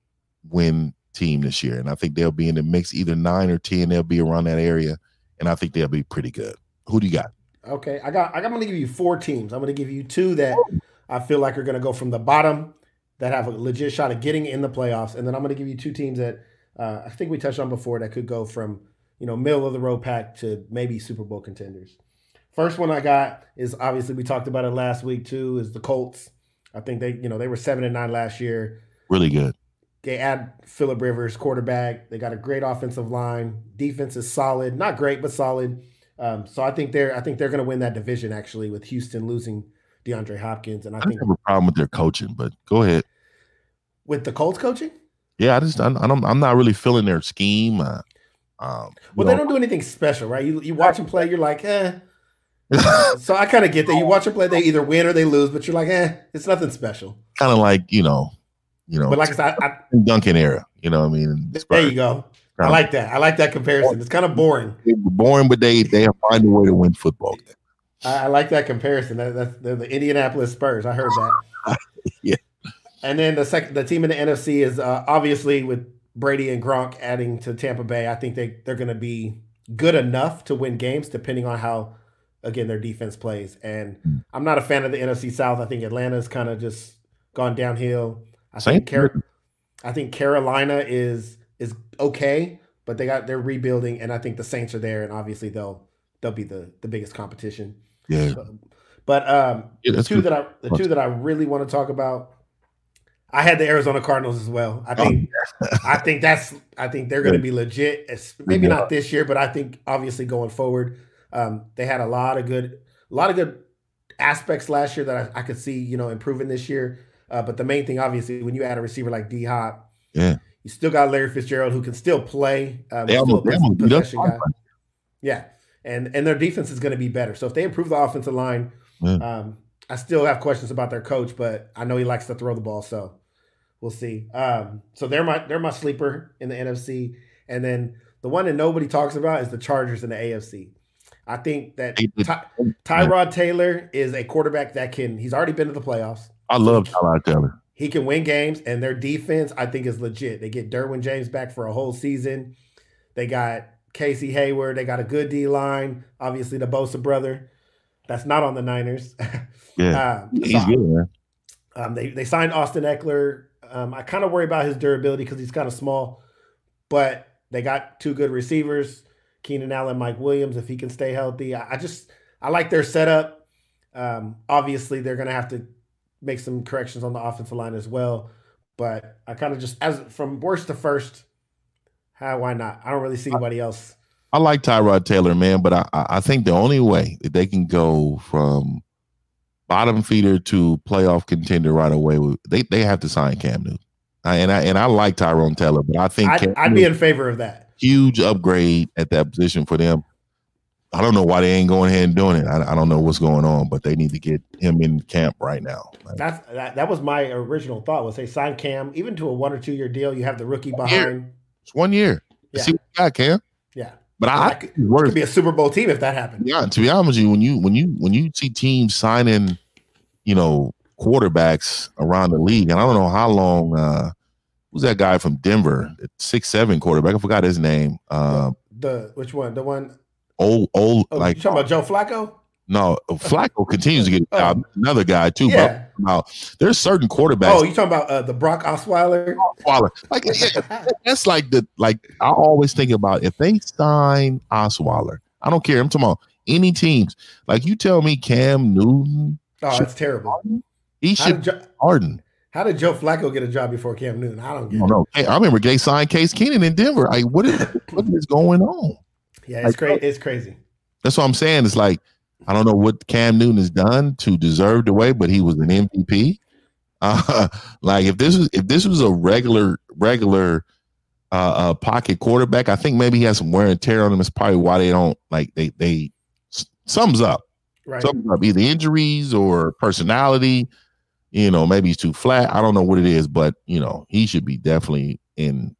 win team this year. And I think they'll be in the mix, either nine or 10. They'll be around that area. And I think they'll be pretty good. Who do you got? Okay. I got, I'm going to give you four teams. I'm going to give you two that I feel like are going to go from the bottom that have a legit shot of getting in the playoffs. And then I'm going to give you two teams that uh, I think we touched on before that could go from, you know, middle of the road pack to maybe Super Bowl contenders. First one I got is obviously we talked about it last week too, is the Colts. I think they, you know, they were seven and nine last year. Really good. They add Philip Rivers, quarterback. They got a great offensive line. Defense is solid, not great, but solid. Um, so I think they're, I think they're going to win that division actually with Houston losing DeAndre Hopkins, and I, I think have a problem with their coaching, but go ahead. with the Colts coaching, Yeah, I just I, I don't I'm not really feeling their scheme. Uh, um, well, they know, don't do anything special, right? You you watch them play, you're like, eh. so I kind of get that. You watch them play, they either win or they lose, but you're like, eh, it's nothing special. kind of like you know, you know, But like I said, I, I, Duncan era. You know, what I mean, there you go. I like that. I like that comparison. It's kind of boring. Boring, but they they find a way to win football. games. I, I like that comparison. That, that's they're the Indianapolis Spurs. I heard that. Yeah. And then the second, the team in the NFC is uh, obviously with Brady and Gronk adding to Tampa Bay. I think they they're going to be good enough to win games, depending on how again their defense plays. And I'm not a fan of the NFC South. I think Atlanta's kind of just gone downhill. I Same think Car- I think Carolina is is okay, but they got they're rebuilding, and I think the Saints are there, and obviously they'll they'll be the the biggest competition. Yeah, But um, Yeah, the two good. that I the two that I really want to talk about, I had the Arizona Cardinals as well. I think I think that's I think they're going to be legit. Maybe not this year, but I think obviously going forward, um, they had a lot of good a lot of good aspects last year that I, I could see you know improving this year. Uh, but the main thing, obviously, when you add a receiver like D Hop, yeah. You still got Larry Fitzgerald who can still play. Um, They still almost, they almost possession guy. Yeah, and and their defense is going to be better. So if they improve the offensive line, Yeah. um, I still have questions about their coach, but I know he likes to throw the ball, so we'll see. Um, so they're my they're my sleeper in the NFC, and then the one that nobody talks about is the Chargers in the AFC. I think that Ty, Tyrod Taylor is a quarterback that can. He's already been to the playoffs. I love Tyrod Taylor. He can win games, and their defense, I think, is legit. They get Derwin James back for a whole season. They got Casey Hayward. They got a good D line. Obviously, the Bosa brother. That's not on the Niners. Yeah, um, he's so, good, man. um, they they signed Austin Ekeler. Um, I kind of worry about his durability because he's kind of small, but they got two good receivers, Keenan Allen, Mike Williams. If he can stay healthy, I, I just I like their setup. Um, obviously, they're gonna have to make some corrections on the offensive line as well. But I kind of just as from worst to first, how why not? I don't really see anybody else. I like Tyrod Taylor, man, but I, I I think the only way that they can go from bottom feeder to playoff contender right away, they they have to sign Cam Newton. I, and I and I like Tyrone Taylor, but I think I'd, Cam I'd be in favor of that. huge upgrade at that position for them. I don't know why they ain't going ahead and doing it. I, I don't know what's going on, but they need to get him in camp right now. Like, That's that, that was my original thought was they sign Cam even to a one or two year deal. You have the rookie behind. it's one year. Yeah. See what you got, Cam. Yeah, But I, I could, could be a Super Bowl team if that happened. yeah, to be honest with you, when you when you when you see teams signing, you know, quarterbacks around the league, and I don't know how long uh who's that guy from Denver, six seven quarterback, I forgot his name. Uh The which one? The one? Old old Oh, like you talking about Joe Flacco? no Flacco continues to get Oh. Another guy too, Yeah. but now there's certain quarterbacks Oh, you talking about uh, the Brock Osweiler? Osweiler. Like yeah, that's like the like I always think about if they sign Osweiler, I don't care. I'm talking about any teams. Like you tell me Cam Newton, Oh, that's terrible. he How should did, jo- Harden. how did Joe Flacco get a job before Cam Newton? I don't get don't it. know. Hey, I remember they signed Case Keenum in Denver. Like what is what is going on? Yeah, it's crazy. It's crazy. That's what I'm saying. It's like I don't know what Cam Newton has done to deserve the way, but he was an MVP. Uh, like if this was if this was a regular regular uh, uh, pocket quarterback, I think maybe he has some wear and tear on him. It's probably why they don't like they they sums up Right. sums up either injuries or personality. You know, maybe he's too flat. I don't know what it is, but you know he should be definitely in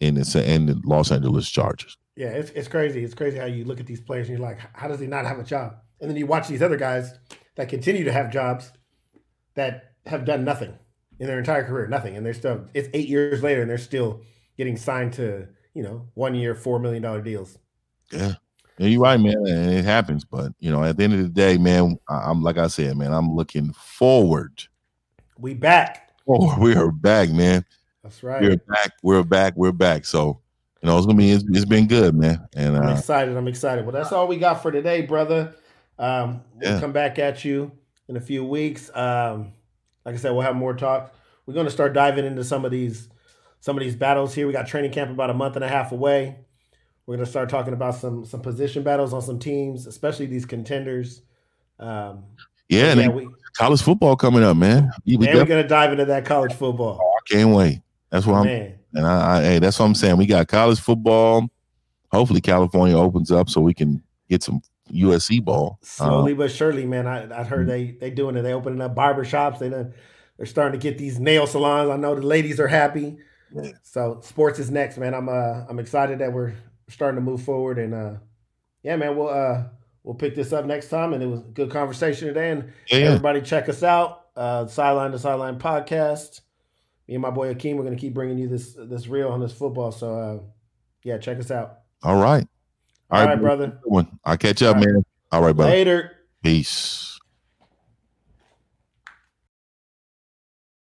in the in the Los Angeles Chargers. Yeah, it's, it's crazy. It's crazy how you look at these players and you're like, how does he not have a job? And then you watch these other guys that continue to have jobs that have done nothing in their entire career, nothing. And they're still, it's eight years later and they're still getting signed to, you know, one year, $4 million deals. Yeah. Yeah, you're right, man. And it happens. But you know, at the end of the day, man, I'm like I said, man, I'm looking forward. We back. Oh, we are back, man. That's right. We're back. We're back. We're back. So, you know, it's gonna be it's, it's been good, man. And I'm uh excited. I'm excited. Well, that's all we got for today, brother. Um, we'll Yeah. come back at you in a few weeks. Um, like I said, we'll have more talk. We're going to start diving into some of these some of these battles here. We got training camp about a month and a half away. We're going to start talking about some some position battles on some teams, especially these contenders. Um, yeah, and yeah, we college football coming up, man. We and we're gonna dive into that college football. Oh, I can't wait. That's what I'm. And I, I, hey, that's what I'm saying. We got college football. Hopefully, California opens up so we can get some USC ball. Slowly uh, but surely, man. I, I heard they they doing it. They opening up barber shops. They done, they're starting to get these nail salons. I know the ladies are happy. Yeah. So sports is next, man. I'm uh I'm excited that we're starting to move forward and uh yeah, man. We'll uh we'll pick this up next time. And it was a good conversation today. And yeah, everybody check us out. Uh Sideline to Sideline podcast. Me and my boy Akeem, we're gonna keep bringing you this this real on this football. So uh yeah, check us out. All right. All, All right, right brother. I'll catch up, All man. All right, brother. Later. Peace.